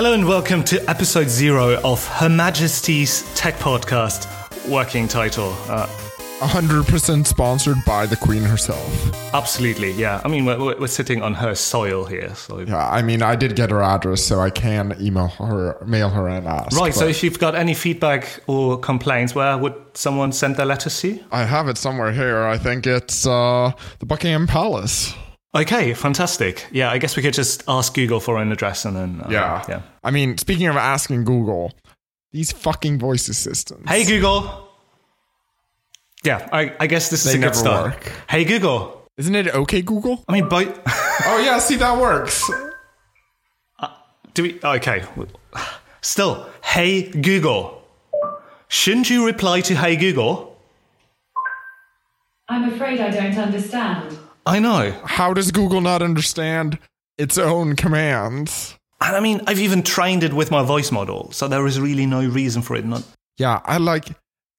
Hello and welcome to episode zero of Her Majesty's Tech Podcast. Working title. Uh, 100% sponsored by the Queen herself. absolutely, yeah. I mean, we're, we're sitting on her soil here, so. Yeah, I mean, I did get her address, so I can email her, mail her, and ask. Right, so if you've got any feedback or complaints, where would someone send their letters to? I have it somewhere here. I think it's uh, the Buckingham Palace. Okay, fantastic. Yeah, I guess we could just ask Google for an address and then. Uh, Yeah. yeah. I mean, speaking of asking Google, these fucking voice assistants. Hey, Google. Yeah, I, I guess this is They a good start. work. Hey, Google. Isn't it okay, Google? I mean, both. oh, yeah, see, that works. Do we? Okay. Still, hey Google. Shouldn't you reply to hey Google? I'm afraid I don't understand. I know. How does Google not understand its own commands? And I mean, I've even trained it with my voice model, so there is really no reason for it not. Yeah, I like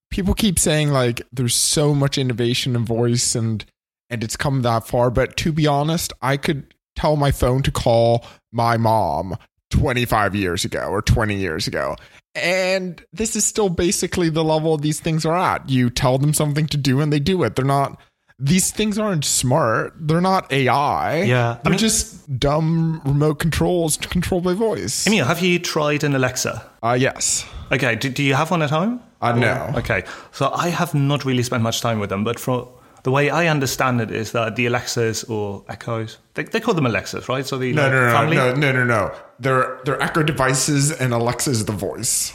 people keep saying like there's so much innovation in voice and and it's come that far, but to be honest, I could tell my phone to call my mom 25 years ago or 20 years ago. And this is still basically the level these things are at. You tell them something to do and they do it. They're not these things aren't smart. They're not AI. Yeah, I They're mean- just dumb remote controls controlled by voice. Emil, have you tried an Alexa? uh yes. Okay, do, do you have one at home? Uh, no. Okay, so I have not really spent much time with them, but from the way I understand it is that the Alexas or Echoes, they, they call them Alexas, right? So the No, like, no, no, family. no, no, no, no. They're they're Echo devices, and Alexa is the voice.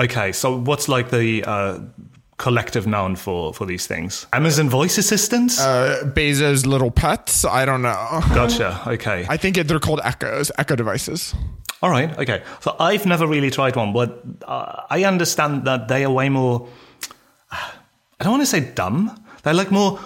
Okay, so what's like the uh, collective noun for for these things? Amazon voice assistants. Uh, Bezos' little pets. I don't know. gotcha. Okay. I think they're called Echoes, Echo devices. All right. Okay. So I've never really tried one, but uh, I understand that they are way more. I don't want to say dumb. They're like more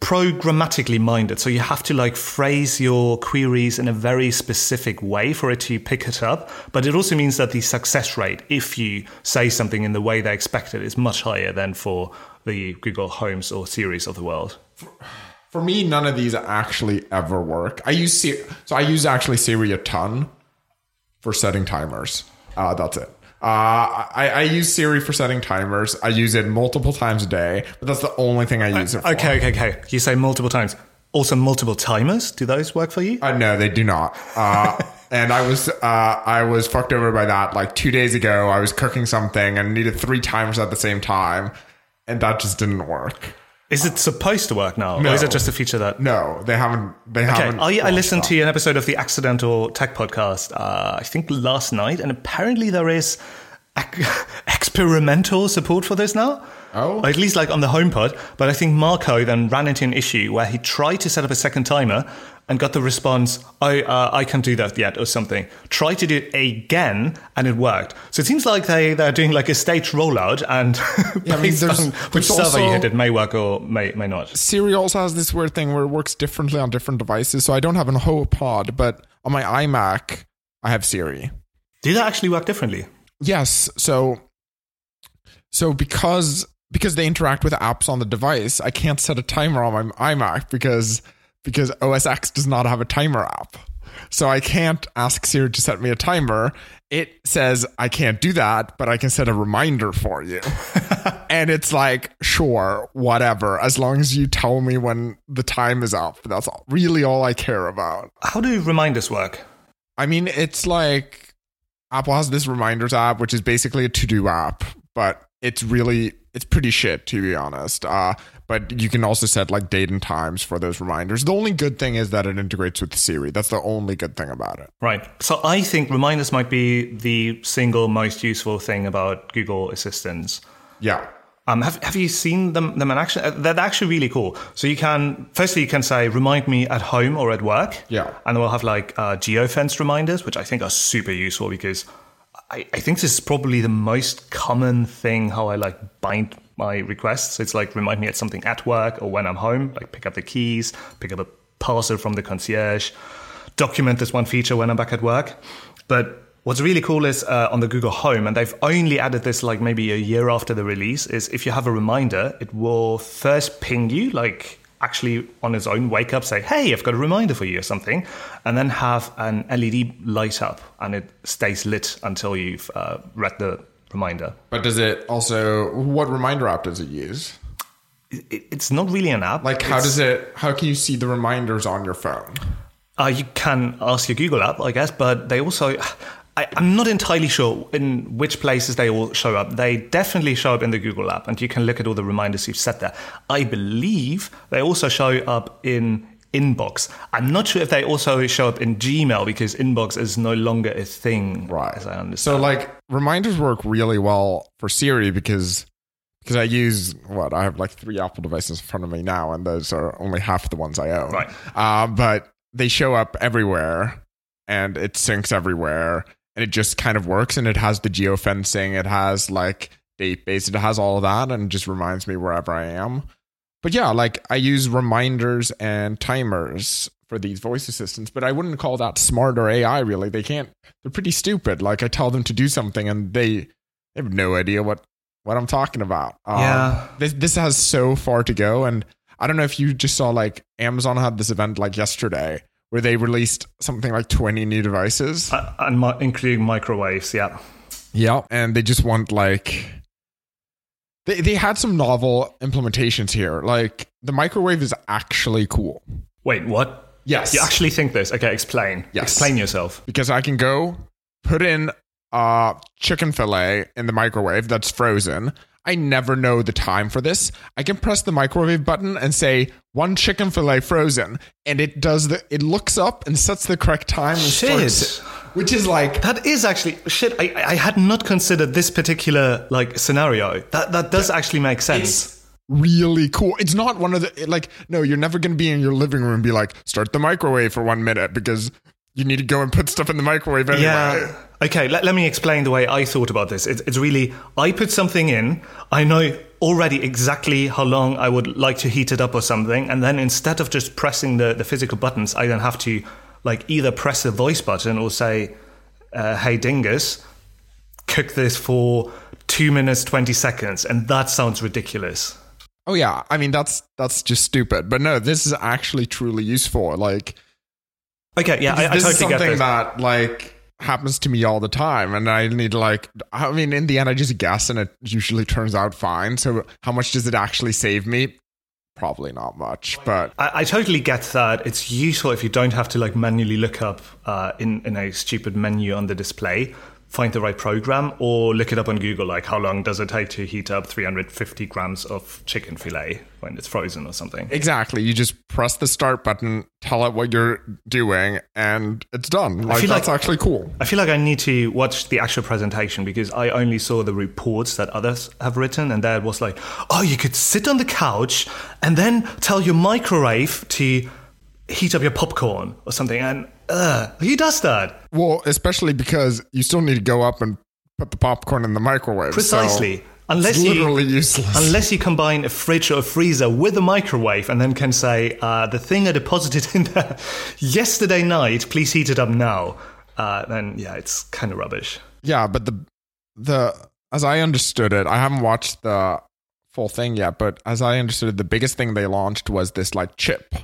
programmatically minded. So you have to like phrase your queries in a very specific way for it to pick it up. But it also means that the success rate, if you say something in the way they expect it, is much higher than for the Google Homes or Siris of the world. For me, none of these actually ever work. I use so I use actually Siri a ton for setting timers. Uh, that's it. Uh, I, I use Siri for setting timers. I use it multiple times a day, but that's the only thing I use it for. Okay. Okay. Okay. You say multiple times. Also, multiple timers. Do those work for you? Uh, no, they do not. Uh, and I was uh, I was fucked over by that. Like two days ago, I was cooking something and needed three timers at the same time, and that just didn't work. Is it supposed to work now, No. or is it just a feature that? No, they haven't. They Okay, haven't. I, I listened that. to an episode of the Accidental Tech podcast. Uh, I think last night, and apparently there is ac- experimental support for this now. Oh. Or at least like on the HomePod. But I think Marco then ran into an issue where he tried to set up a second timer and got the response, "I uh, I can't do that yet" or something. Try to do it again, and it worked. So it seems like they they're doing like a stage rollout, and Yeah, I mean, there's- on which server you hit, it may work or may may not. Siri also has this weird thing where it works differently on different devices. So I don't have an HomePod, but on my iMac, I have Siri. Do they actually work differently? Yes. So so because because they interact with apps on the device, I can't set a timer on my iMac because because OS X does not have a timer app. So I can't ask Siri to set me a timer. It says I can't do that, but I can set a reminder for you. and it's like, sure, whatever, as long as you tell me when the time is up. That's really all I care about. How do reminders work? I mean, it's like Apple has this reminders app, which is basically a to do app, but it's really it's pretty shit to be honest. Uh, but you can also set like date and times for those reminders. The only good thing is that it integrates with Siri. That's the only good thing about it. Right. So I think reminders might be the single most useful thing about Google Assistants. Yeah. Um, have, have you seen them, them in action? Uh, They're actually really cool. So you can, firstly, you can say, remind me at home or at work. Yeah. And we'll have like uh, geofence reminders, which I think are super useful because I, I think this is probably the most common thing how I like bind my requests. It's like remind me at something at work or when I'm home, like pick up the keys, pick up a parcel from the concierge, document this one feature when I'm back at work. But what's really cool is uh, on the Google Home, and they've only added this like maybe a year after the release, is if you have a reminder, it will first ping you like actually on its own wake up, say, "Hey, I've got a reminder for you" or something, and then have an LED light up and it stays lit until you've uh, read the reminder. But does it also what reminder app does it use? It, it's not really an app. Like how It's- does it how can you see the reminders on your phone? Uh, you can ask your Google app, I guess, but they also. I, I'm not entirely sure in which places they all show up. They definitely show up in the Google app, and you can look at all the reminders you've set there. I believe they also show up in Inbox. I'm not sure if they also show up in Gmail because Inbox is no longer a thing, Right. as I understand. So like reminders work really well for Siri because because I use what I have like three Apple devices in front of me now, and those are only half the ones I own. Right. Uh, but they show up everywhere, and it syncs everywhere, and it just kind of works. And it has the geofencing, it has like date based, it has all of that, and just reminds me wherever I am. But yeah, like I use reminders and timers for these voice assistants, but I wouldn't call that smart or AI really. They can't they're pretty stupid. Like I tell them to do something and they, they have no idea what what I'm talking about. Um, Yeah. this this has so far to go, and I don't know if you just saw like Amazon had this event like yesterday where they released something like 20 new devices. Uh, and mi- including microwaves, yeah. Yeah, and they just want like they they had some novel implementations here. Like the microwave is actually cool. Wait, what? Yes. You actually think this? Okay, explain. Yes. Explain yourself. because I can go put in uh chicken fillet in the microwave that's frozen. I never know the time for this. I can press the microwave button and say one chicken fillet frozen, and it does the. It looks up and sets the correct time. And Shit. which is like That is actually shit. I, I had not considered this particular like scenario. That that does actually make sense. it's really cool. It's not one of the like. No, you're never going to be in your living room and be like, start the microwave for one minute because you need to go and put stuff in the microwave anyway. Yeah. Okay. Let, let me explain the way I thought about this. It's, it's really I put something in. I know already exactly how long I would like to heat it up or something, and then instead of just pressing the the physical buttons, I then have to like either press the voice button or say, uh, "Hey Dingus, cook this for two minutes twenty seconds," and that sounds ridiculous. Oh yeah, I mean that's that's just stupid. But no, this is actually truly useful. Like Okay. Yeah. I, I this totally is get something this. that like happens to me all the time, and I need like. I mean, in the end, I just guess, and it usually turns out fine. So, how much does it actually save me? Probably not much, but I, I totally get that. It's useful if you don't have to like manually look up uh, in in a stupid menu on the display, find the right program, or look it up on Google. Like, how long does it take to heat up 350 grams of chicken fillet when it's frozen or something? exactly. You just press the start button, tell it what you're doing, and it's done. Like feel that's like- actually cool. I feel like I need to watch the actual presentation because I only saw the reports that others have written, and it was like, oh, you could sit on the couch and then tell your microwave to heat up your popcorn or something. And uh, who does that? Well, especially because you still need to go up and put the popcorn in the microwave. so Precisely. Unless it's you useless. Unless you combine a fridge or a freezer with a microwave and then can say, uh, the thing I deposited in there yesterday night, please heat it up now, uh, then yeah, it's kind of rubbish. Yeah, but the the as I understood it, I haven't watched the full thing yet, but as I understood it, the biggest thing they launched was this like chip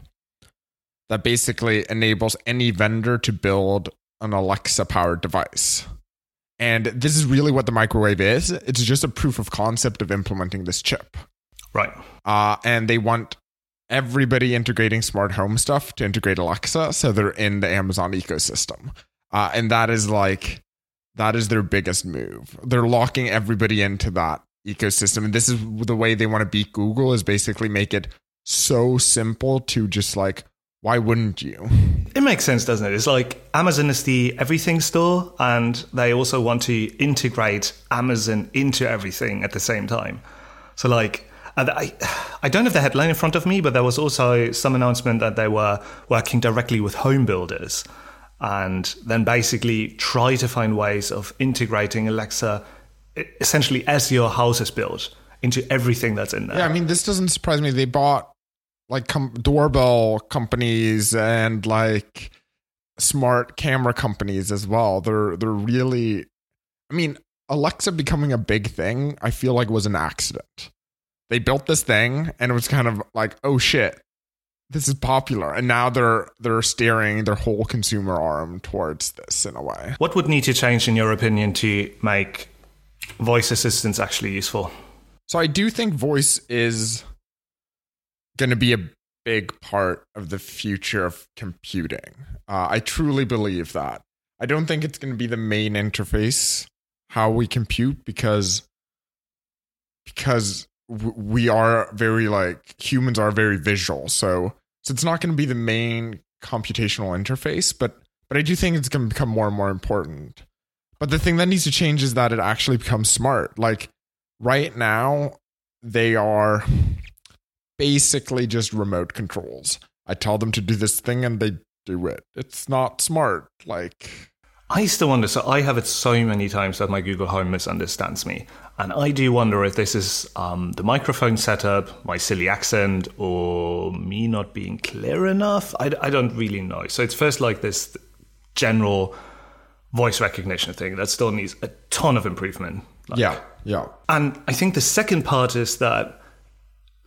that basically enables any vendor to build an Alexa powered device. And this is really what the microwave is. It's just a proof of concept of implementing this chip. Right. Uh, and they want everybody integrating smart home stuff to integrate Alexa, so they're in the Amazon ecosystem. Uh, and that is like that is their biggest move. They're locking everybody into that ecosystem, and this is the way they want to beat Google. Is basically make it so simple to just like why wouldn't you? It makes sense, doesn't it? It's like Amazon is the everything store, and they also want to integrate Amazon into everything at the same time. So, like, I, I don't have the headline in front of me, but there was also some announcement that they were working directly with home builders and then basically try to find ways of integrating Alexa essentially as your house is built into everything that's in there. Yeah, I mean, this doesn't surprise me. They bought like com- doorbell companies and like smart camera companies as well. They're they're really, I mean, Alexa becoming a big thing. I feel like was an accident. They built this thing and it was kind of like, oh shit, this is popular, and now they're they're steering their whole consumer arm towards this in a way. What would need to change, in your opinion, to make voice assistants actually useful? So I do think voice is going to be a big part of the future of computing. Uh, I truly believe that. I don't think it's going to be the main interface how we compute because because we are very like humans are very visual. So so it's not going to be the main computational interface, but but I do think it's going to become more and more important. But the thing that needs to change is that it actually becomes smart. Like right now, they are basically just remote controls. I tell them to do this thing and they do it. It's not smart. Like I still wonder. So I have it so many times that my Google Home misunderstands me, and I do wonder if this is um, the microphone setup, my silly accent, or me not being clear enough. I, I don't really know. So it's first like this general voice recognition thing that still needs a ton of improvement. Like, yeah, yeah. And I think the second part is that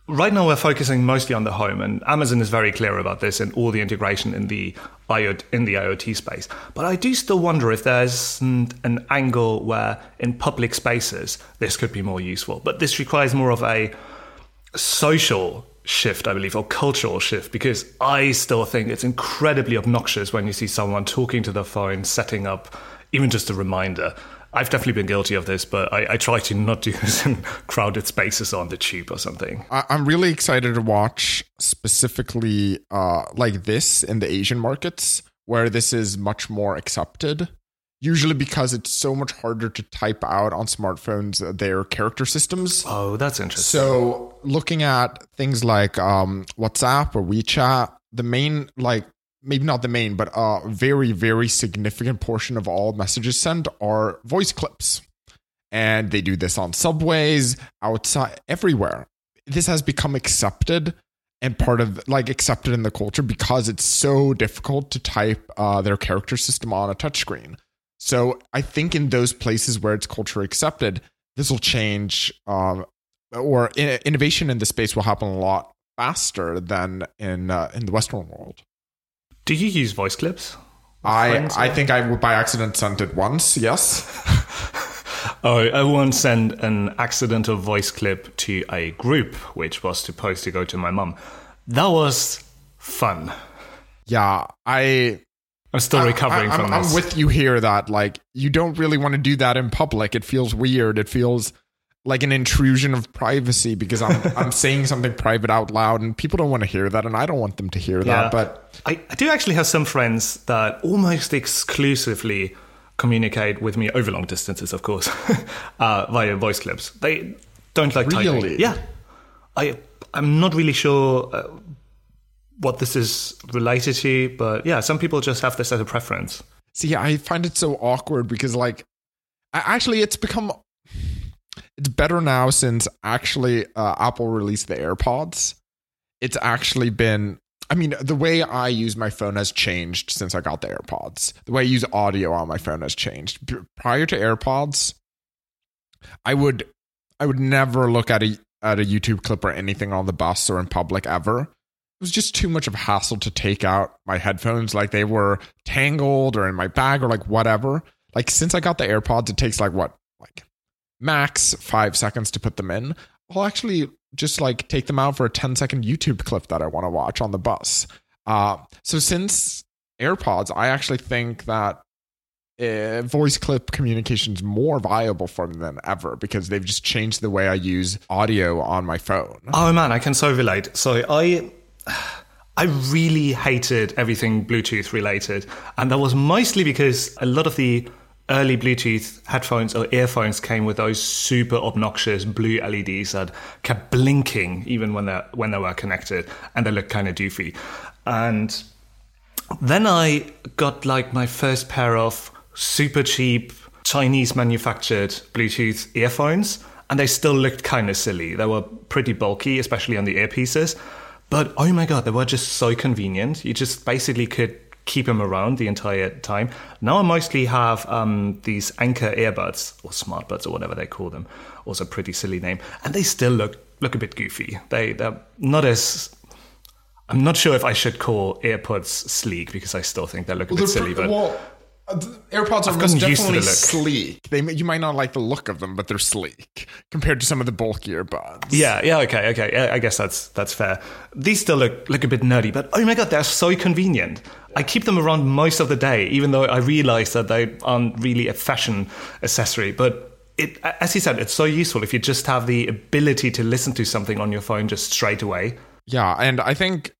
right now we're focusing mostly on the home, and Amazon is very clear about this and all the integration in the IoT, in the IoT space. But I do still wonder if there's an, an angle where in public spaces this could be more useful. But this requires more of a social shift, I believe, or cultural shift, because I still think it's incredibly obnoxious when you see someone talking to the phone, setting up even just a reminder. I've definitely been guilty of this, but I, I try to not do this in crowded spaces on the tube or something. I, I'm really excited to watch specifically uh, like this in the Asian markets where this is much more accepted. Usually because it's so much harder to type out on smartphones uh, their character systems. Oh, that's interesting. So looking at things like um, WhatsApp or WeChat, the main like maybe not the main, but a very very significant portion of all messages sent are voice clips, and they do this on subways, outside, everywhere. This has become accepted and part of like accepted in the culture because it's so difficult to type uh, their character system on a touchscreen. So I think in those places where it's culture accepted, this will change, um, or in- innovation in the space will happen a lot faster than in uh, in the Western world. Do you use voice clips? I I think I by accident sent it once. Yes. Oh, I once sent an accidental voice clip to a group which was supposed to go to my mum. That was fun. Yeah, I I'm still recovering I, am from I'm with you here that like you don't really want to do that in public. It feels weird. It feels like an intrusion of privacy because I'm I'm saying something private out loud and people don't want to hear that and I don't want them to hear that. But I, I do actually have some friends that almost exclusively communicate with me over long distances, of course, uh, via voice clips. They don't like typing. Really? Yeah, I I'm not really sure uh, what this is related to, but yeah, some people just have this as a preference. see, I find it so awkward because like I, actually it's become it's better now since actually uh, Apple released the AirPods. It's actually been I mean, the way I use my phone has changed since I got the AirPods. The way I use audio on my phone has changed. Prior to AirPods, I would I would never look at a at a YouTube clip or anything on the bus or in public ever. It was just too much of a hassle to take out my headphones like they were tangled or in my bag or like whatever. Like since I got the AirPods, it takes like what max five seconds to put them in. I'll actually just like take them out for a 10 second YouTube clip that I want to watch on the bus. Uh, so since AirPods, I actually think that uh, voice clip communication is more viable for me than ever because they've just changed the way I use audio on my phone. Oh man, I can so relate. So I I really hated everything Bluetooth related. And that was mostly because a lot of the early Bluetooth headphones or earphones came with those super obnoxious blue LEDs that kept blinking even when they when they were connected and they looked kind of doofy. And then I got like my first pair of super cheap Chinese manufactured Bluetooth earphones, and they still looked kind of silly. They were pretty bulky, especially on the earpieces. But oh my god, they were just so convenient. You just basically could keep them around the entire time. Now I mostly have um, these Anker earbuds or smartbuds or whatever they call them. Also, pretty silly name, and they still look look a bit goofy. They they're not as I'm not sure if I should call AirPods sleek because I still think they look a bit silly. But well, uh, AirPods are I've most used to definitely sleek. They you might not like the look of them, but they're sleek compared to some of the bulkier buds. yeah, yeah, okay, okay. I guess that's that's fair. These still look look a bit nerdy, but oh my god, they're so convenient. I keep them around most of the day, even though I realize that they aren't really a fashion accessory. But it, as you said, it's so useful if you just have the ability to listen to something on your phone just straight away. Yeah, and I think,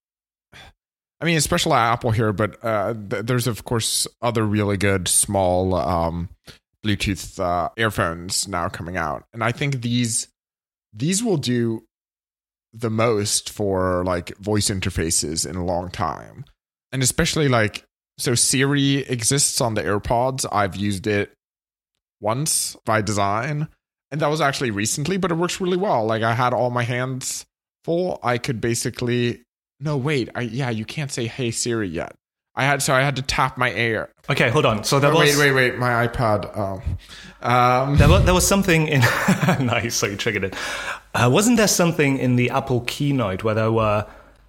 I mean, especially Apple here, but uh, th- there's of course other really good small um, Bluetooth uh, earphones now coming out, and I think these these will do the most for like voice interfaces in a long time, and especially like so Siri exists on the AirPods. I've used it once by design, and that was actually recently, but it works really well. Like I had all my hands full, I could basically no wait, I yeah, you can't say hey Siri yet. I had so I had to tap my air. Okay, hold on. So there Oh, was wait, wait, wait, my iPad. Oh. Um, There was, there was something in. nice, so you triggered it. Uh, wasn't there something in the Apple keynote where there were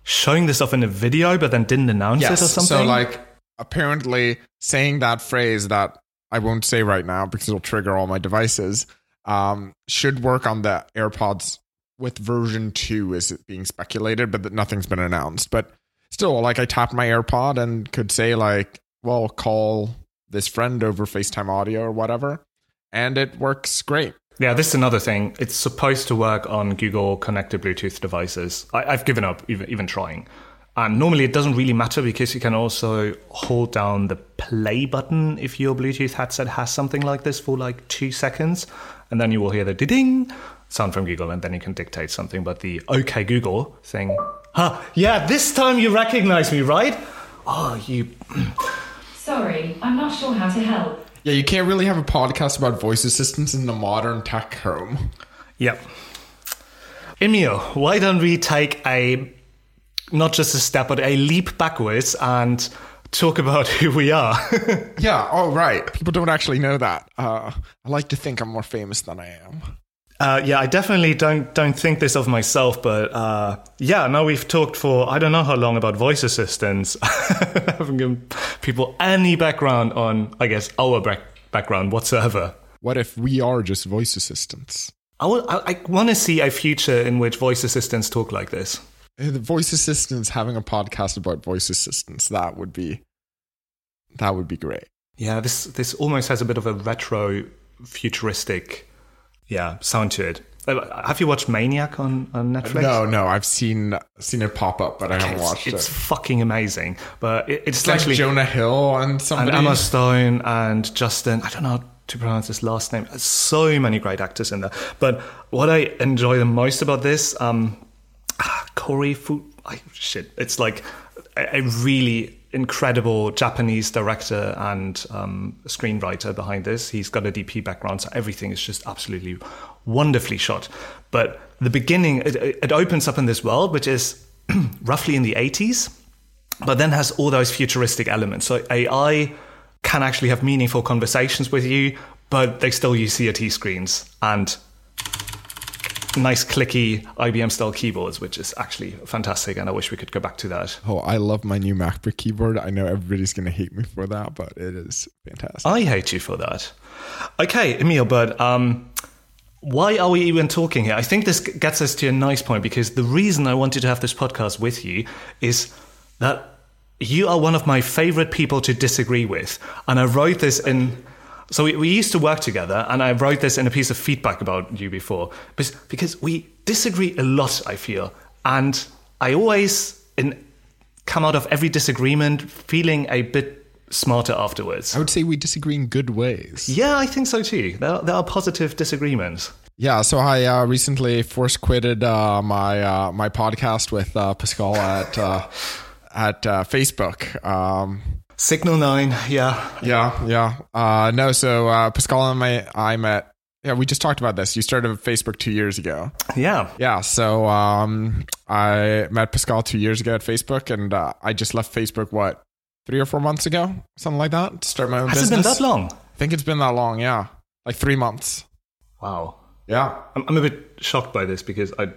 showing this off in a video but then didn't announce it or yes. something? So like apparently saying that phrase that I won't say right now because it'll trigger all my devices um, should work on the AirPods with version two is it being speculated, but that nothing's been announced. But still, like I tapped my AirPod and could say like, well, call this friend over FaceTime audio or whatever, and it works great. Yeah, this is another thing. It's supposed to work on Google connected Bluetooth devices. I, I've given up even, even trying. And normally it doesn't really matter because you can also hold down the play button if your Bluetooth headset has something like this for like two seconds. And then you will hear the ding sound from Google and then you can dictate something. But the OK Google thing, huh, yeah, this time you recognize me, right? Oh, you. Sorry, I'm not sure how to help. Yeah, you can't really have a podcast about voice assistants in the modern tech home. Yep. Emil, why don't we take a not just a step, but a leap backwards and talk about who we are? Yeah, oh right. People don't actually know that. Uh, I like to think I'm more famous than I am. Uh, yeah, I definitely don't don't think this of myself, but uh, yeah, now we've talked for I don't know how long about voice assistants. I haven't given people any background on, I guess, our back- background whatsoever. What if we are just voice assistants? I, will- I, I want to see a future in which voice assistants talk like this. The voice assistants having a podcast about voice assistants, that would be that would be great. Yeah, this this almost has a bit of a retro, futuristic, yeah, sound to it. Uh, Have you watched Maniac on, on Netflix? No, no, I've seen seen it pop up, but I haven't watched it's it. It's fucking amazing. But it, it's, It's like Jonah Hill and and. Emma Stone and Justin. I don't know how to pronounce his last name. There's so many great actors in there. But what I enjoy the most about this, um, ah, Corey Fu, I, shit, it's like a, a really incredible Japanese director and um, screenwriter behind this. He's got a DP background, so everything is just absolutely wonderfully shot. But the beginning, it, it opens up in this world, which is roughly in the 80s but then has all those futuristic elements. So AI can actually have meaningful conversations with you, but they still use CRT screens and nice clicky IBM style keyboards, which is actually fantastic. And I wish we could go back to that. oh, I love my new MacBook keyboard. I know everybody's going to hate me for that, but it is fantastic. I hate you for that. Okay, Emil, but um, why are we even talking here? I think this gets us to a nice point because the reason I wanted to have this podcast with you is that you are one of my favorite people to disagree with. And I wrote this in. So we, we used to work together, and I wrote this in a piece of feedback about you before, because, because we disagree a lot. I feel, and I always in, come out of every disagreement feeling a bit smarter afterwards. I would say we disagree in good ways. Yeah, I think so too. There, there are positive disagreements. Yeah, so I uh, recently force quitted uh, my uh, my podcast with uh, Pascal at uh, at uh, Facebook. Um, Signal nine, yeah. yeah, yeah. Uh, no, so uh, Pascal and my I met. Yeah, we just talked about this. You started Facebook two years ago. Yeah. Yeah, so um, I met Pascal two years ago at Facebook, and uh, I just left Facebook. What three or four months ago, something like that, to start my own Has business. it been that long? I think it's been that long. Yeah, like three months. Wow. Yeah, I'm, I'm a bit shocked by this because I,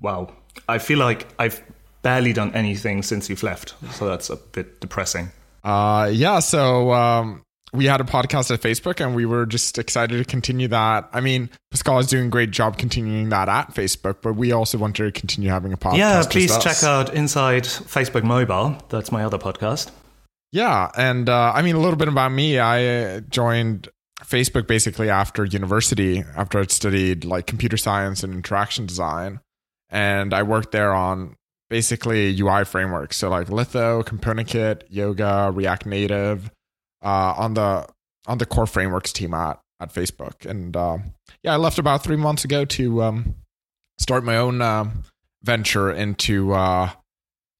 wow, I feel like I've barely done anything since you've left. So that's a bit depressing. Uh, yeah. So um, we had a podcast at Facebook, and we were just excited to continue that. I mean, Pascal is doing a great job continuing that at Facebook, but we also want to continue having a podcast. Yeah, please check out Inside Facebook Mobile. That's my other podcast. Yeah, and uh, I mean a little bit about me. I uh, joined Facebook basically after university, after I'd studied like computer science and interaction design, and I worked there on basically UI frameworks, so like Litho, ComponentKit, Yoga, React Native, uh, on the on the core frameworks team at at Facebook, and uh, yeah, I left about three months ago to um, start my own um venture into. Uh,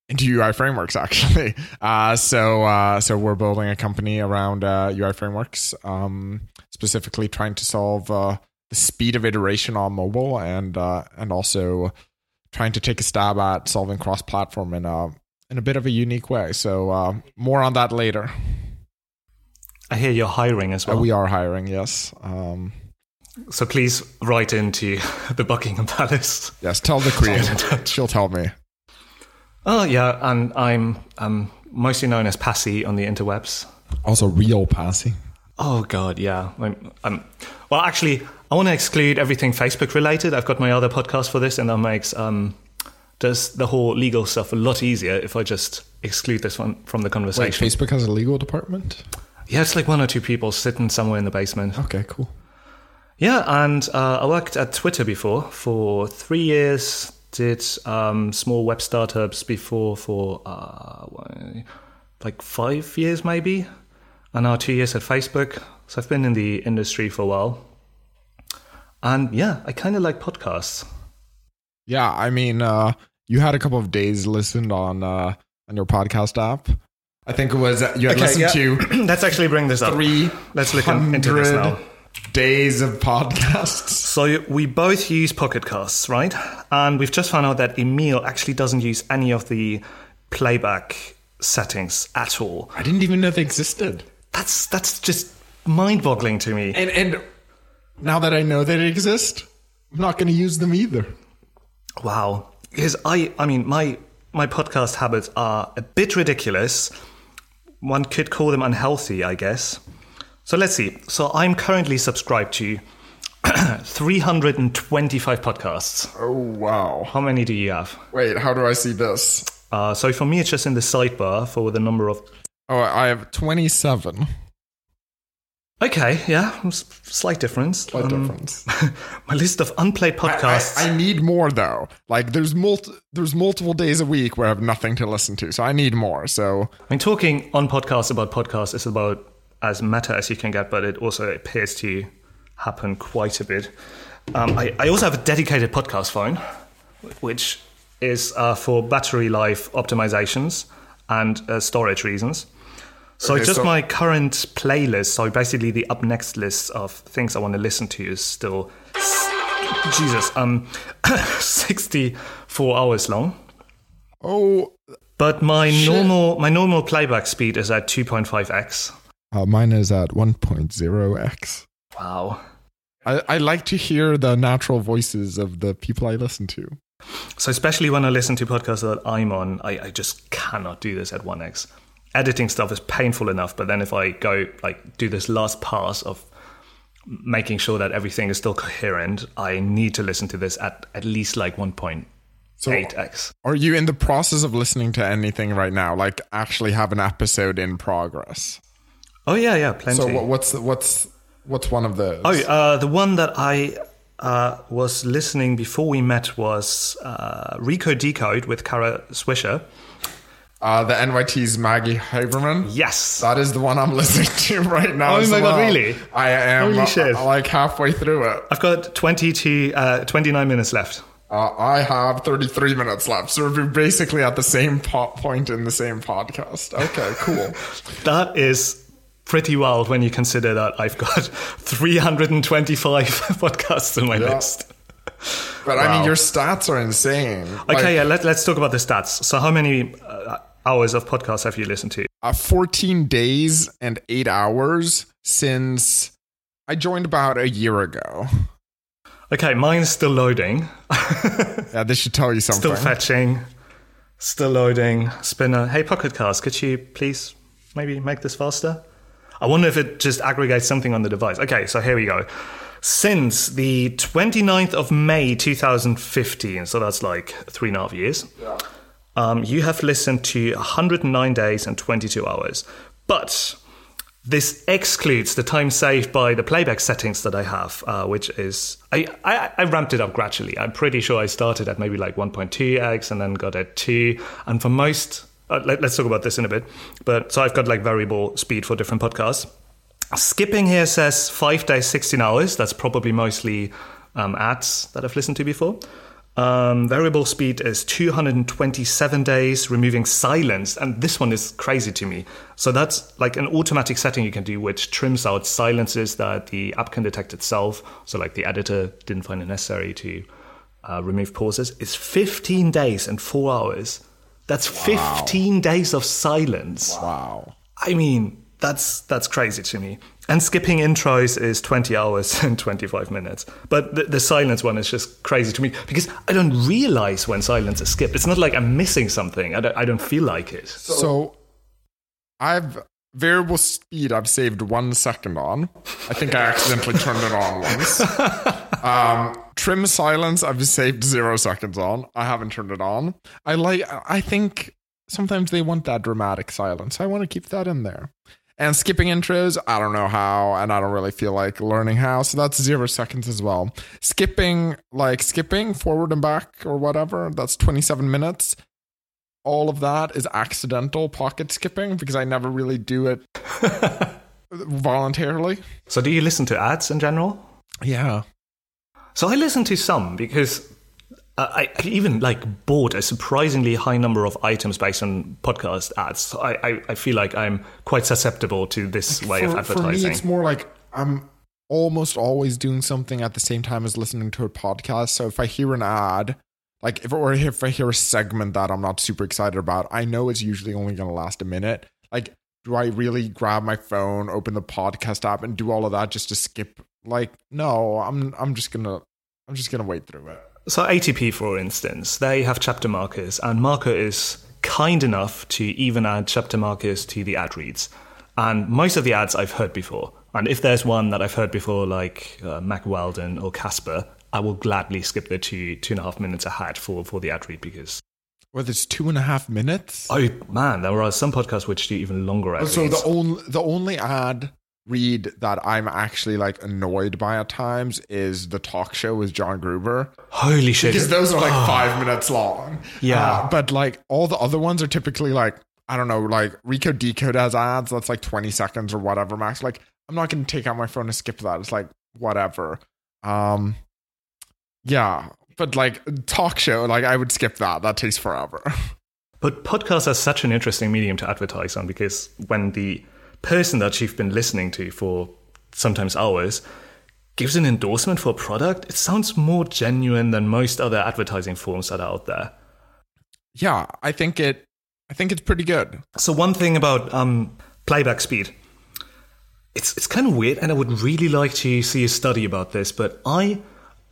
into UI frameworks actually. Uh, so uh, so we're building a company around uh, UI frameworks, um, specifically trying to solve uh, the speed of iteration on mobile and uh, and also trying to take a stab at solving cross platform in a in a bit of a unique way. So uh, more on that later. I hear you're hiring as Uh, well. we are hiring, yes. Um, so please write into the Buckingham Palace. yes, tell the creator. She'll tell me. Oh yeah, and I'm um, mostly known as Passy on the interwebs. Also, real passing. Oh god, yeah. I'm, I'm, well, actually, I want to exclude everything Facebook related. I've got my other podcast for this, and that makes um, does the whole legal stuff a lot easier if I just exclude this one from the Wait, conversation. Facebook has a legal department? yeah, it's like one or two people sitting somewhere in the basement. Okay, cool. Yeah, and uh, I worked at Twitter before for three years. Did um, small web startups before for uh, like five years maybe, and now two years at Facebook. So I've been in the industry for a while, and yeah, I kind of like podcasts. Yeah, I mean, uh, you had a couple of days listened on uh, on your podcast app. I think it was you had listened to Let's actually bring this up. three. Let's look in- into this now. days of podcasts. So we both use Pocket Casts, right? And we've just found out that Emil actually doesn't use any of the playback settings at all. I didn't even know they existed. That's that's just mind-boggling to me. And and now that I know that they exist, I'm not going to use them either. Wow. Because I I mean my my podcast habits are a bit ridiculous. One could call them unhealthy, I guess. So let's see. So I'm currently subscribed to 325 podcasts. Oh wow! How many do you have? Wait, how do I see this? Uh, so for me, it's just in the sidebar for the number of. Oh, I have 27. Okay, yeah, slight difference. Slight Um, difference. My list of unplayed podcasts. I, I need more though. Like there's multi- there's multiple days a week where I have nothing to listen to, so I need more. So I mean, talking on podcasts about podcasts is about as meta as you can get, but it also appears to happen quite a bit. Um, I, I also have a dedicated podcast phone, which is uh, for battery life optimizations and uh, storage reasons. So Okay, just so- my current playlist, so basically the up next list of things I want to listen to is still Jesus, um, 64 hours long. oh, But my normal my normal playback speed is at 2.5x. uh, mine is at 1.0x. Wow. I, I like to hear the natural voices of the people I listen to. So especially when I listen to podcasts that I'm on, I, I just cannot do this at 1x. Editing stuff is painful enough, but then if I go like do this last pass of making sure that everything is still coherent, I need to listen to this at at least like 1.8x. Are you in the process of listening to anything right now? Like actually have an episode in progress? Oh yeah, yeah, plenty. So what's what's what's one of those? Oh, uh, the one that I uh, was listening before we met was uh, Recode Decode with Kara Swisher. Uh, the NYT's Maggie Haberman. Yes. That is the one I'm listening to right now. Oh as my God, really? I am Holy uh, shit. like halfway through it. I've got 20 to uh, 29 minutes left. Uh, I have 33 minutes left, so we're basically at the same po- point in the same podcast. Okay, cool. That is pretty wild when you consider that I've got 325 podcasts in my Yeah. list. But I mean, your stats are insane. Okay, yeah, let, let's talk about the stats. So, how many uh, hours of podcasts have you listened to? uh, 14 days and eight hours since I joined about a year ago. Okay, mine's still loading, Yeah, this should tell you something. still fetching. Still loading. Spinner. Hey, Pocket Cast, could you please maybe make this faster? I wonder if it just aggregates something on the device. Okay, so here we go. Since the 29th of May 2015, so that's like three and a half years, um, you have listened to 109 days and 22 hours. But this excludes the time saved by the playback settings that I have, uh, which is I, I, I ramped it up gradually. I'm pretty sure I started at maybe like 1.2x and then got at 2. And for most, uh, let, us talk about this in a bit. But so I've got like variable speed for different podcasts. Skipping here says five days, 16 hours. That's probably mostly um, ads that I've listened to before. Um, variable speed is 227 days, removing silence. And this one is crazy to me. So that's like an automatic setting you can do, which trims out silences that the app can detect itself. So, like the editor didn't find it necessary to uh, remove pauses. It's 15 days and four hours. That's 15 days of silence. Wow. I mean, that's that's crazy to me. And skipping intros is 20 hours and 25 minutes. But the, the, silence one is just crazy to me because I don't realize when silence is skipped. It's not like I'm missing something. I don't, I don't feel like it. So, so I've variable speed I've saved one second on. I think I accidentally turned it on once. Um, trim silence I've saved zero seconds on. I haven't turned it on. I like I think sometimes they want that dramatic silence. I want to keep that in there. And skipping intros, I don't know how, and I don't really feel like learning how. So that's zero seconds as well. Skipping, like skipping forward and back or whatever, that's 27 minutes. All of that is accidental pocket skipping because I never really do it voluntarily. So, do you listen to ads in general? Yeah. So, I listen to some because Uh, I, I even like bought a surprisingly high number of items based on podcast ads. So I, I, I, feel like I'm quite susceptible to this way for, of advertising. For me, it's more like I'm almost always doing something at the same time as listening to a podcast. So if I hear an ad, like if or if I hear a segment that I'm not super excited about, I know it's usually only going to last a minute. Like, do I really grab my phone, open the podcast app, and do all of that just to skip? Like, no, I'm I'm just gonna I'm just gonna wait through it. So ATP, for instance, they have chapter markers, and Marco is kind enough to even add chapter markers to the ad reads. And most of the ads I've heard before. And if there's one that I've heard before, like uh, Mack Weldon or Casper, I will gladly skip the two two and a half minutes ahead for, for the ad read because. Well, there's two and a half minutes. Oh man, there are some podcasts which do even longer ads. So the only the only ad read that I'm actually like annoyed by at times is the talk show with John Gruber. Holy shit. Because those are like oh. five minutes long. Yeah. Uh, but like all the other ones are typically like, I don't know, like Recode Decode has ads that's like 20 seconds or whatever max. Like, I'm not going to take out my phone and skip that. It's like, whatever. Um, yeah. But like talk show, like I would skip that. That takes forever. But podcasts are such an interesting medium to advertise on because when the person that you've been listening to for sometimes hours gives an endorsement for a product, it sounds more genuine than most other advertising forms that are out there. Yeah, I think it. I think it's pretty good. So one thing about um, playback speed, it's it's kind of weird, and I would really like to see a study about this. But I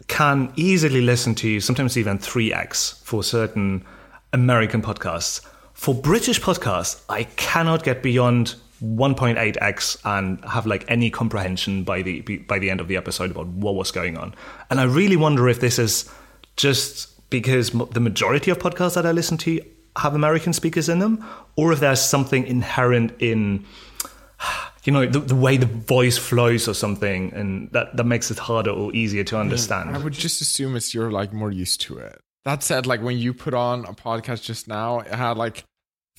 can easily listen to sometimes even three x for certain American podcasts. For British podcasts, I cannot get beyond 1.8x and have like any comprehension by the by the end of the episode about what was going on. And I really wonder if this is just because the majority of podcasts that I listen to have American speakers in them, or if there's something inherent in you know the, the way the voice flows or something, and that that makes it harder or easier to understand. I would just assume it's you're like more used to it. That said, like when you put on a podcast just now, it had like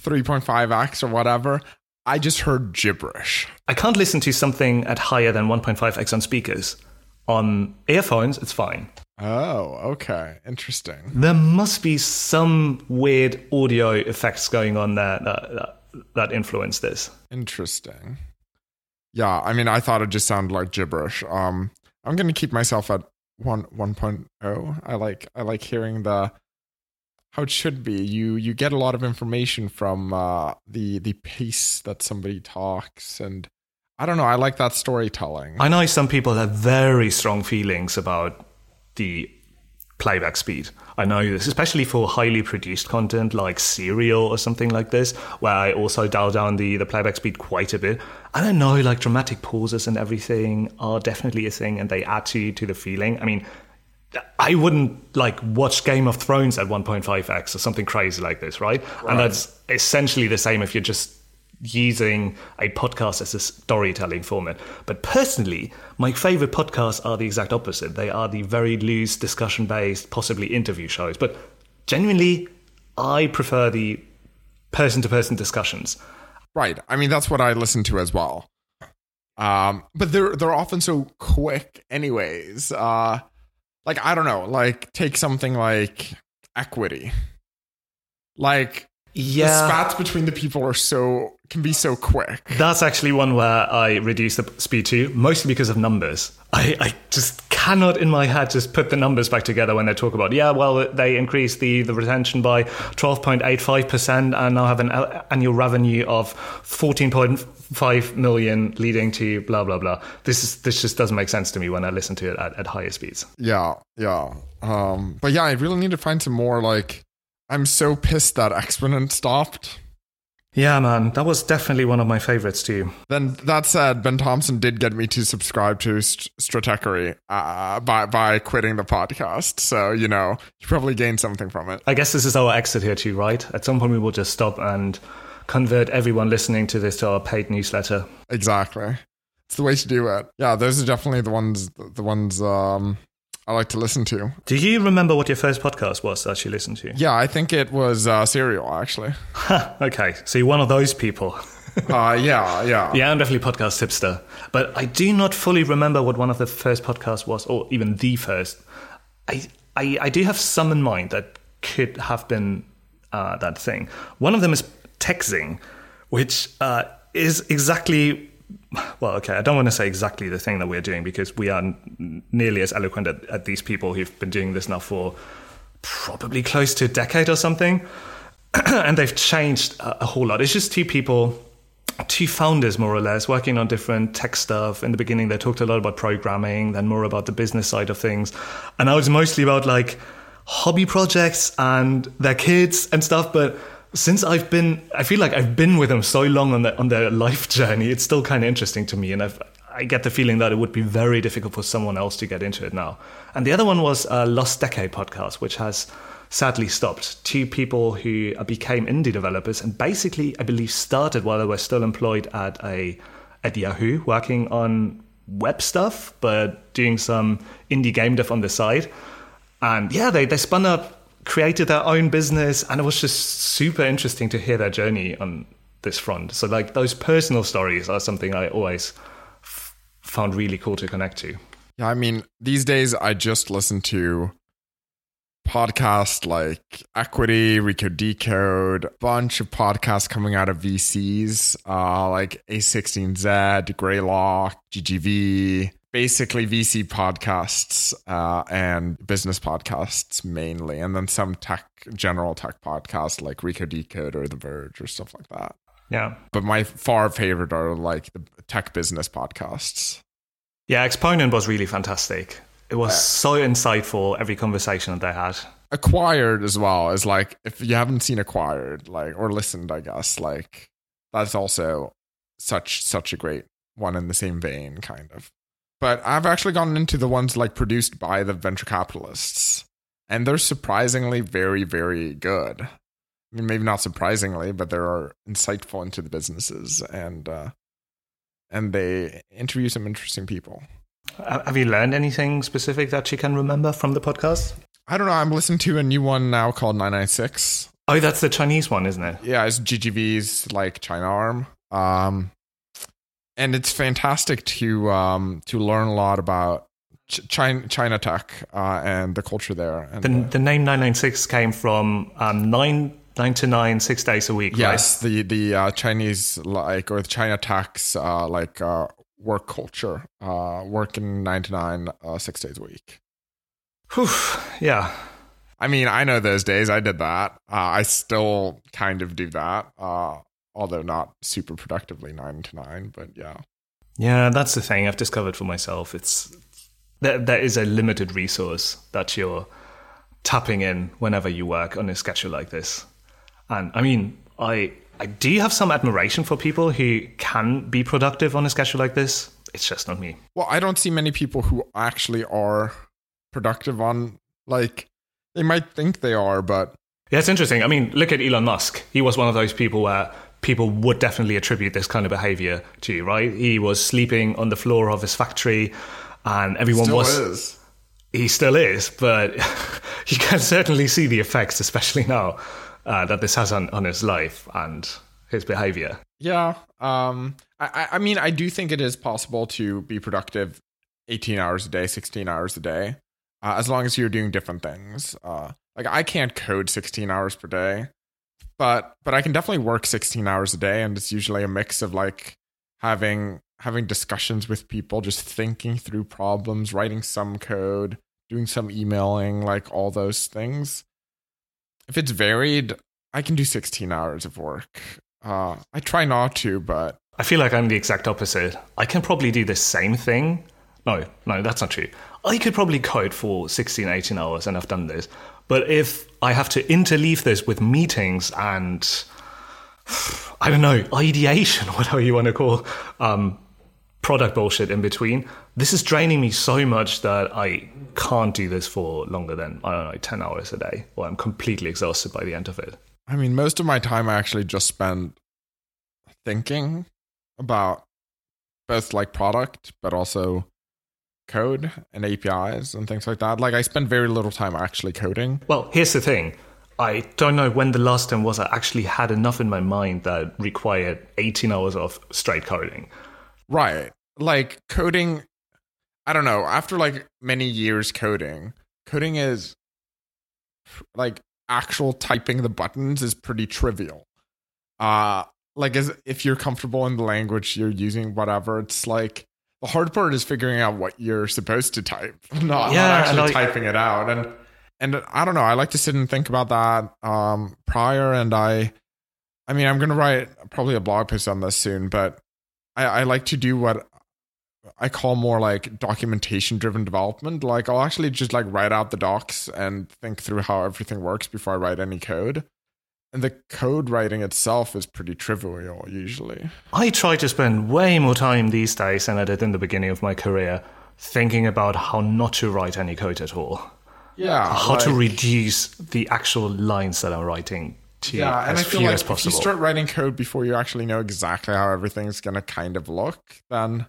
3.5x or whatever. I just heard gibberish. I can't listen to something at higher than 1.5x on speakers. On earphones, it's fine. Oh, okay. Interesting. There must be some weird audio effects going on there that, that, that influence this. Interesting. Yeah, I mean, I thought it just sounded like gibberish. Um, I'm going to keep myself at one 1.0. I like I like hearing the how it should be. You you get a lot of information from uh, the the pace that somebody talks, and I don't know. I like that storytelling. I know some people have very strong feelings about the playback speed. I know this, especially for highly produced content like Serial or something like this, where I also dial down the, the playback speed quite a bit. I know like dramatic pauses and everything are definitely a thing and they add to, to the feeling. I mean, I wouldn't like watch Game of Thrones at 1.5x or something crazy like this, right? right? And that's essentially the same if you're just using a podcast as a storytelling format. But personally, my favorite podcasts are the exact opposite. They are the very loose, discussion based, possibly interview shows. But genuinely, I prefer the person to person discussions. Right. I mean, that's what I listen to as well. Um, but they're they're often so quick, anyways. Uh, like I don't know, like take something like equity. Like yeah. the spats between the people are so can be so quick. That's actually one where I reduce the speed to, mostly because of numbers. I, I just cannot in my head just put the numbers back together when they talk about, yeah, well, they increased the, the retention by 12.85% and now have an annual revenue of 14.5 million leading to blah, blah, blah. This is, this just doesn't make sense to me when I listen to it at, at higher speeds. Yeah. Yeah. Um, but yeah, I really need to find some more like, I'm so pissed that Exponent stopped. Yeah, man, that was definitely one of my favorites too. Then that said, Ben Thompson did get me to subscribe to St- Stratechery uh, by by quitting the podcast. So you know, you probably gained something from it. I guess this is our exit here too, right? At some point, we will just stop and convert everyone listening to this to our paid newsletter. Exactly, it's the way to do it. Yeah, those are definitely the ones. The ones um, I like to listen to. Do you remember what your first podcast was that you listened to? Yeah, I think it was uh, Serial, actually. okay, so you're one of those people. uh, yeah, yeah. Yeah, I'm definitely podcast hipster. But I do not fully remember what one of the first podcasts was, or even the first. I, I, I do have some in mind that could have been uh, that thing. One of them is Techzing, which uh, is exactly well, okay, I don't want to say exactly the thing that we're doing because we are nearly as eloquent at, at, these people who've been doing this now for probably close to a decade or something. and they've changed a, a, whole lot. It's just two people, two founders, more or less, working on different tech stuff. In the beginning, they talked a lot about programming, then more about the business side of things. And now it's mostly about like hobby projects and their kids and stuff. But since I've been, I feel like I've been with them so long on their on their life journey. It's still kind of interesting to me, and I've, I get the feeling that it would be very difficult for someone else to get into it now. And the other one was a Lost Decade podcast, which has sadly stopped. Two people who became indie developers and basically, I believe, started while they were still employed at a at Yahoo, working on web stuff, but doing some indie game dev on the side. And yeah, they, they spun up created their own business, and it was just super interesting to hear their journey on this front. So, like those personal stories are something I always f- found really cool to connect to. Yeah, I mean, these days I just listen to podcasts like Equity, Recode Decode, bunch of podcasts coming out of VCs, uh, like A16Z, Greylock, GGV, basically VC podcasts uh, and business podcasts mainly, and then some tech, general tech podcasts like Recode Decode or The Verge or stuff like that. Yeah. But my far favorite are like the tech business podcasts. Yeah, Exponent was really fantastic. It was yeah. so insightful, every conversation that they had. Acquired as well is like, if you haven't seen Acquired, like, or listened, I guess, like, that's also such, such a great one in the same vein, kind of but I've actually gotten into the ones like produced by the venture capitalists, and they're surprisingly very, very good. I mean, maybe not surprisingly, but they are insightful into the businesses, and uh, and they interview some interesting people. Have you learned anything specific that you can remember from the podcast? I don't know. I'm listening to a new one now called 996. Oh, that's the Chinese one, isn't it? Yeah, it's GGV's like China arm. Um, and it's fantastic to um, to learn a lot about China, China tech uh, and the culture there. And, the, uh, the name 996 came from um, nine nine to nine, six days a week. Yes, right? the the uh, Chinese like or the China tech's uh, like uh, work culture, uh, working nine to nine, uh, six days a week. Whew, yeah. I mean, I know those days. I did that. Uh, I still kind of do that. Although not super productively nine to nine, but yeah. Yeah, that's the thing I've discovered for myself. It's there, there is a limited resource that you're tapping in whenever you work on a schedule like this. And I mean, I I do have some admiration for people who can be productive on a schedule like this. It's just not me. Well, I don't see many people who actually are productive on like they might think they are, but Yeah, it's interesting. I mean, look at Elon Musk. He was one of those people where people would definitely attribute this kind of behavior to, you, right? He was sleeping on the floor of his factory and everyone still was is. he still is, but you can certainly see the effects, especially now, uh, that this has on, on his life and his behavior. Yeah. Um I, I- I mean I do think it is possible to be productive 18 hours a day, 16 hours a day. Uh, as long as you're doing different things. Uh like I can't code 16 hours per day. But but I can definitely work 16 hours a day and it's usually a mix of like having having discussions with people, just thinking through problems, writing some code, doing some emailing, like all those things. If it's varied, I can do 16 hours of work. Uh, I try not to, but I feel like I'm the exact opposite. I can probably do the same thing. No, no, that's not true. I could probably code for 16, 18 hours, and I've done this. But if I have to interleave this with meetings and I don't know, ideation, whatever you want to call um, product bullshit in between, this is draining me so much that I can't do this for longer than, I don't know, 10 hours a day, or I'm completely exhausted by the end of it. I mean, most of my time I actually just spend thinking about both like product, but also code and APIs and things like that. Like I spend very little time actually coding. Well, here's the thing. I don't know when the last time was I actually had enough in my mind that required 18 hours of straight coding. Right. Like coding, I don't know, after like many years coding, coding is like actual typing the buttons is pretty trivial. Uh like as if you're comfortable in the language you're using, whatever, it's like the hard part is figuring out what you're supposed to type, not, Yeah, not actually and typing it out. And and I don't know, I like to sit and think about that um prior and I I mean I'm gonna write probably a blog post on this soon, but I, I like to do what I call more like documentation driven development. Like I'll actually just like write out the docs and think through how everything works before I write any code. And the code writing itself is pretty trivial usually. I try to spend way more time these days than I did in the beginning of my career thinking about how not to write any code at all. Yeah. How to reduce the actual lines that I'm writing to Yeah, and I as feel few like as if you start writing code before you actually know exactly how everything's gonna kind of look, then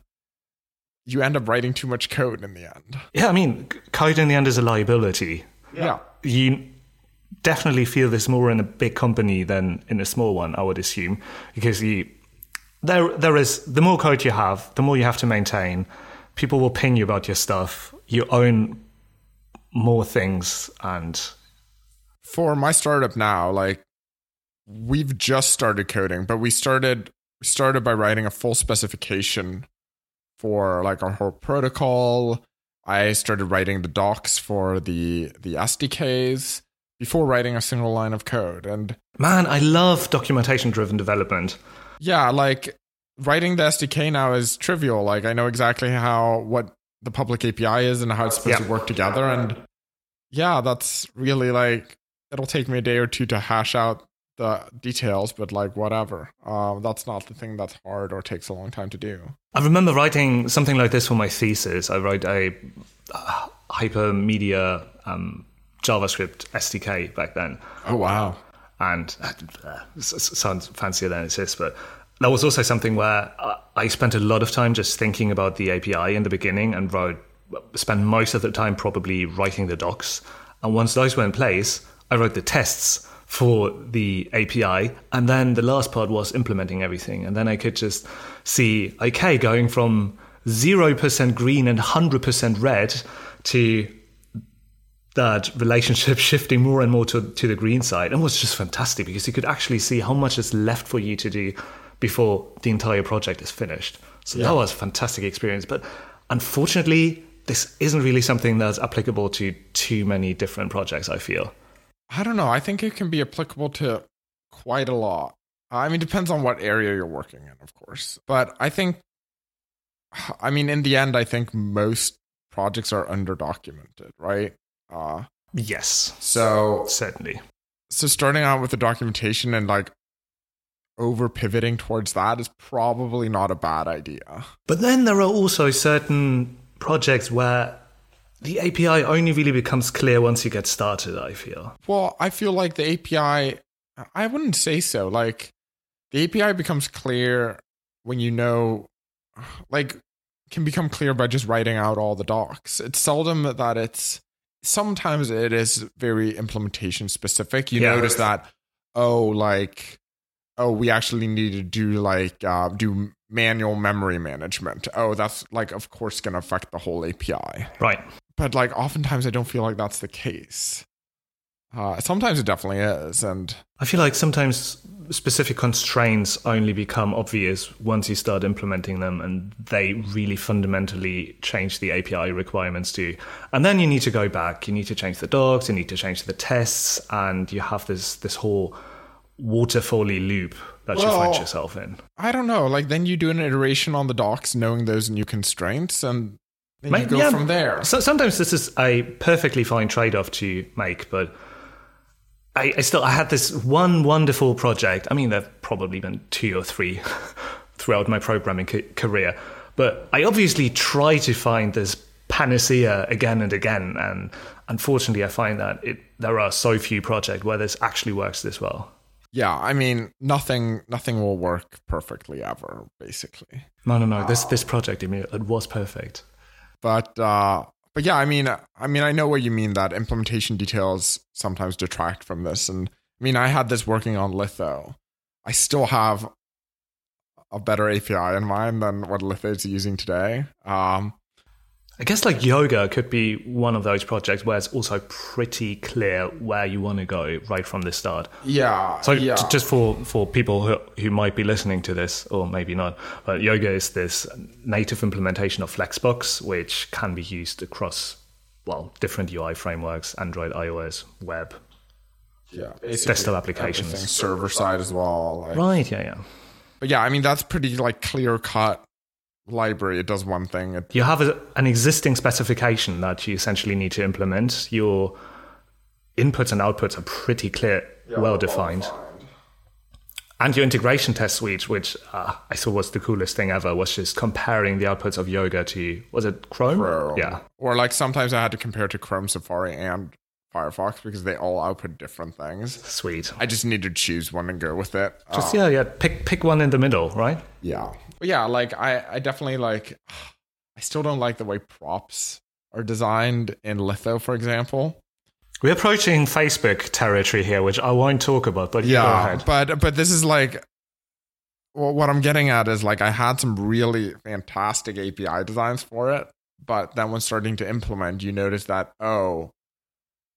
you end up writing too much code in the end. yeah, I mean, code in the end is a liability. Yeah. you definitely feel this more in a big company than in a small one, I would assume, because you there there is the more code you have, the more you have to maintain. People will ping you about your stuff. You own more things, and for my startup now, like we've just started coding, but we started started by writing a full specification for like our whole protocol. I started writing the docs for the the SDKs before writing a single line of code. And man, I love documentation driven development. yeah, like writing the SDK now is trivial. Like I know exactly how what the public API is and how it's supposed Yeah. to work together. And yeah, that's really like it'll take me a day or two to hash out the details, but like whatever. Um, that's not the thing that's hard or takes a long time to do. I remember writing something like this for my thesis. I wrote a uh, hypermedia um, JavaScript SDK back then. Oh wow. and uh, sounds fancier than it is, but that was also something where I spent a lot of time just thinking about the API in the beginning and wrote, spent most of the time probably writing the docs. And once those were in place, I wrote the tests for the API. And then the last part was implementing everything. And then I could just see, okay, going from 0% green and 100% red to that relationship shifting more and more to, to the green side and was just fantastic because you could actually see how much is left for you to do before the entire project is finished. So that was a fantastic experience. But unfortunately, this isn't really something that's applicable to too many different projects, I feel. I don't know. I think it can be applicable to quite a lot. I mean, depends on what area you're working in, of course. But I think, I mean, in the end, I think most projects are underdocumented, right? Uh, Yes, So certainly. so starting out with the documentation and like over pivoting towards that is probably not a bad idea. But then there are also certain projects where the API only really becomes clear once you get started, I feel. Well, I feel like the API, I wouldn't say so. Like the API becomes clear when you know, like, can become clear by just writing out all the docs. It's seldom that it's, sometimes it is very implementation specific. You Yeah. notice that, oh, like, oh, we actually need to do like, uh, do manual memory management. Oh, that's like, of course, going to affect the whole API Right. but like oftentimes I don't feel like that's the case. Uh, sometimes it definitely is, and I feel like sometimes specific constraints only become obvious once you start implementing them and they really fundamentally change the API requirements too. And then you need to go back, you need to change the docs, you need to change the tests, and you have this this whole waterfally loop that you find yourself in. I don't know. Like then you do an iteration on the docs, knowing those new constraints, and then you go yeah, from there. So, sometimes this is a perfectly fine trade-off to make, but I, I still I had this one wonderful project. I mean, there've probably been two or three throughout my programming ca- career, but I obviously try to find this panacea again and again, and unfortunately, I find that it there are so few projects where this actually works this well. Yeah, I mean nothing. Nothing will work perfectly ever, basically. No, no, no. This this project, I it was perfect. But uh, but yeah, I mean, I mean, I know what you mean. That implementation details sometimes detract from this, and I mean, I had this working on Litho. I still have a better API in mind than what Litho is using today. Um, I guess like yoga could be one of those projects where it's also pretty clear where you want to go right from the start. yeah, So yeah, j- just for, for people who, who might be listening to this, or maybe not, but yoga is this native implementation of Flexbox, which can be used across, well, different UI frameworks, Android, iOS, web. yeah, desktop applications. server side as well. like- Right, yeah, yeah. But yeah, I mean, that's pretty like clear cut library. It does one thing. It, You have a, an existing specification that you essentially need to implement. Your inputs and outputs are pretty clear, well defined. And your integration test suite, which uh, I thought was the coolest thing ever, was just comparing the outputs of Yoga to, was it Chrome? Chrome. Yeah. Or like sometimes I had to compare to Chrome, Safari, and Firefox because they all output different things. Sweet. I just need to choose one and go with it. Just, Uh, yeah, yeah. Pick, pick one in the middle, right? yeah. But yeah, like I, I definitely like, I still don't like the way props are designed in Litho, for example. We're approaching Facebook territory here, which I won't talk about, but Yeah, ahead. but but this is like, well, what I'm getting at is like I had some really fantastic API designs for it, but then when starting to implement, you notice that oh,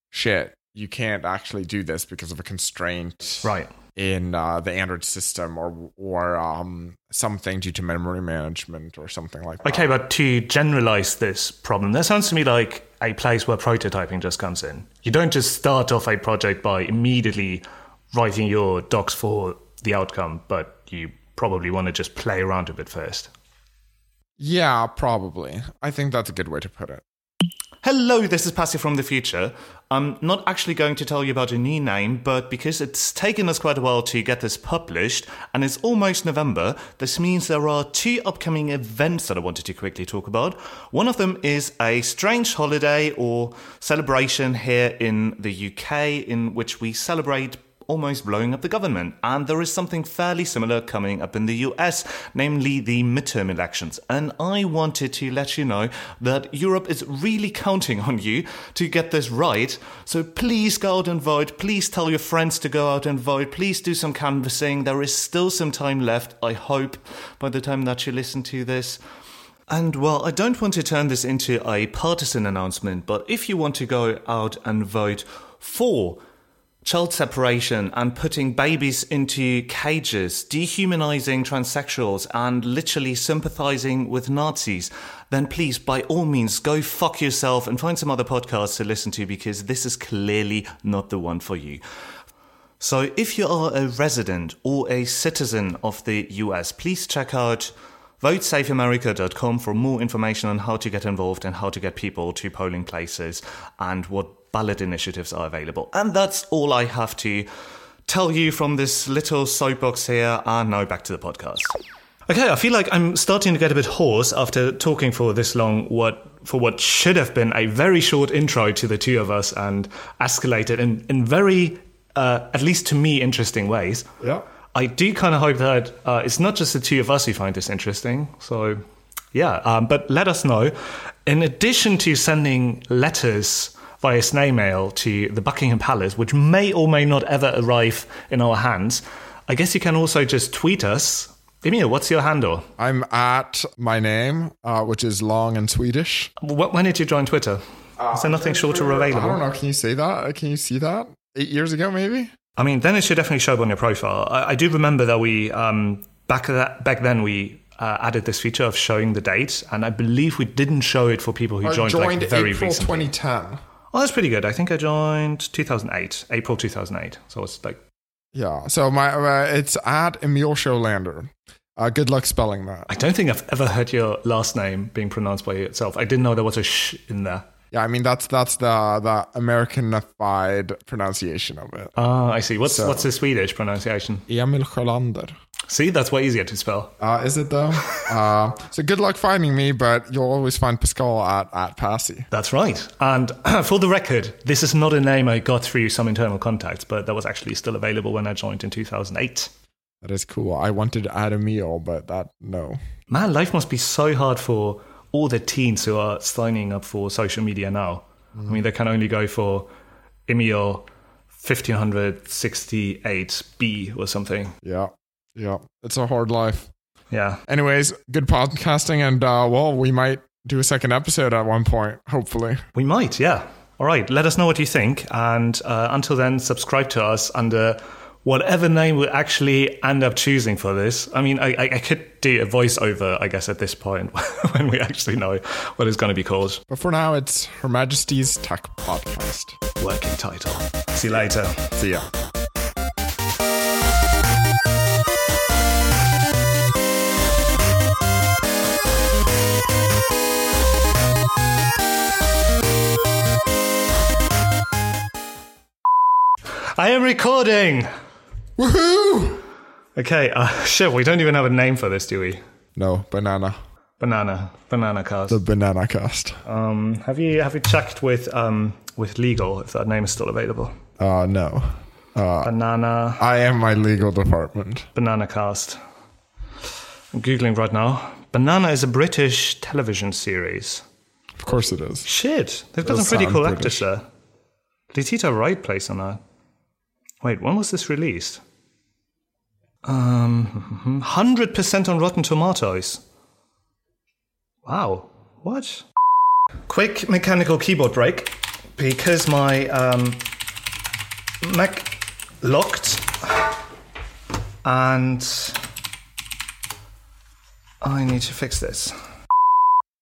shit, you can't actually do this because of a constraint Right. In uh, the Android system or or um, something due to memory management or something like that. Okay, but to generalize this problem, that sounds to me like a place where prototyping just comes in. You don't just start off a project by immediately writing your docs for the outcome, but you probably want to just play around a bit first. Yeah, probably. I think that's a good way to put it. Hello, this is Passy from the future. I'm not actually going to tell you about a new name, but because it's taken us quite a while to get this published, and it's almost November, this means there are two upcoming events that I wanted to quickly talk about. One of them is a strange holiday or celebration here in the UK in which we celebrate almost blowing up the government. And there is something fairly similar coming up in the US, namely the midterm elections. And I wanted to let you know that Europe is really counting on you to get this right. So please go out and vote. Please tell your friends to go out and vote. Please do some canvassing. There is still some time left, I hope, by the time that you listen to this. And well, I don't want to turn this into a partisan announcement, but if you want to go out and vote for child separation and putting babies into cages, dehumanizing transsexuals, and literally sympathizing with Nazis, then please, by all means, go fuck yourself and find some other podcasts to listen to because this is clearly not the one for you. So, if you are a resident or a citizen of the US, please check out votesafeamerica.com for more information on how to get involved and how to get people to polling places and what ballot initiatives are available. And that's all I have to tell you from this little soapbox here. And now back to the podcast. Okay, I feel like I'm starting to get a bit hoarse after talking for this long. What for what should have been a very short intro to the two of us and escalated in in very, uh, at least to me, interesting ways. Yeah. I do kind of hope that uh, it's not just the two of us who find this interesting. So, yeah, um, but let us know. In addition to sending letters via snail mail to the Buckingham Palace, which may or may not ever arrive in our hands, I guess you can also just tweet us. Emil, what's your handle? I'm at my name, uh, which is long in Swedish. Wh- When did you join Twitter? Is there nothing shorter I don't available? know. Can you say that? Can you see that? Eight years ago, maybe. I mean, then it should definitely show up on your profile. I, I do remember that we um, back that back then we uh, added this feature of showing the date, and I believe we didn't show it for people who joined, joined like very April recently. 2010. Oh, that's pretty good. I think I joined 2008, April 2008. So it's like Yeah. So my uh, it's at Emil Sjölander. Uh, good luck spelling that. I don't think I've ever heard your last name being pronounced by itself. I didn't know there was a sh in there. Yeah, I mean that's that's the the Americanified pronunciation of it. Ah, I see. What's So- what's the Swedish pronunciation? Emil Sjölander. See, that's way easier to spell. Uh, is it though? uh, so good luck finding me, but you'll always find Pascal at at Passy. That's right. And for the record, this is not a name I got through some internal contacts, but that was actually still available when I joined in 2008. That is cool. I wanted to add a Emil, but that no. Man, life must be so hard for all the teens who are signing up for social media now. I mean, they can only go for Emil 1568B or something. Yeah, yeah. It's a hard life. Yeah. Anyways, good podcasting, and uh, well, we might do a second episode at one point, hopefully. We might, yeah. All right, let us know what you think. And uh, until then, subscribe to us under whatever name we actually end up choosing for this. I mean, I, I, I could do a voiceover, I guess, at this point when we actually know what it's going to be called. But for now, it's Her Majesty's Tech Podcast. Working title. See you later. See ya. I am recording! Woohoo! Okay, uh, shit, we don't even have a name for this, do we? No, banana. Banana. Banana cast. The banana cast. Um, have you have you checked with um with legal if that name is still available? Uh, no. Banana I am my legal department. Banana Cast. I'm googling right now. Banana is a British television series. Of course it is. Shit, they've got some pretty cool British. actors there. Did Tita Wright play on that? Wait, when was this released? Um, hundred percent on Rotten Tomatoes. Wow, what? Quick mechanical keyboard break because my um, Mac locked and I need to fix this.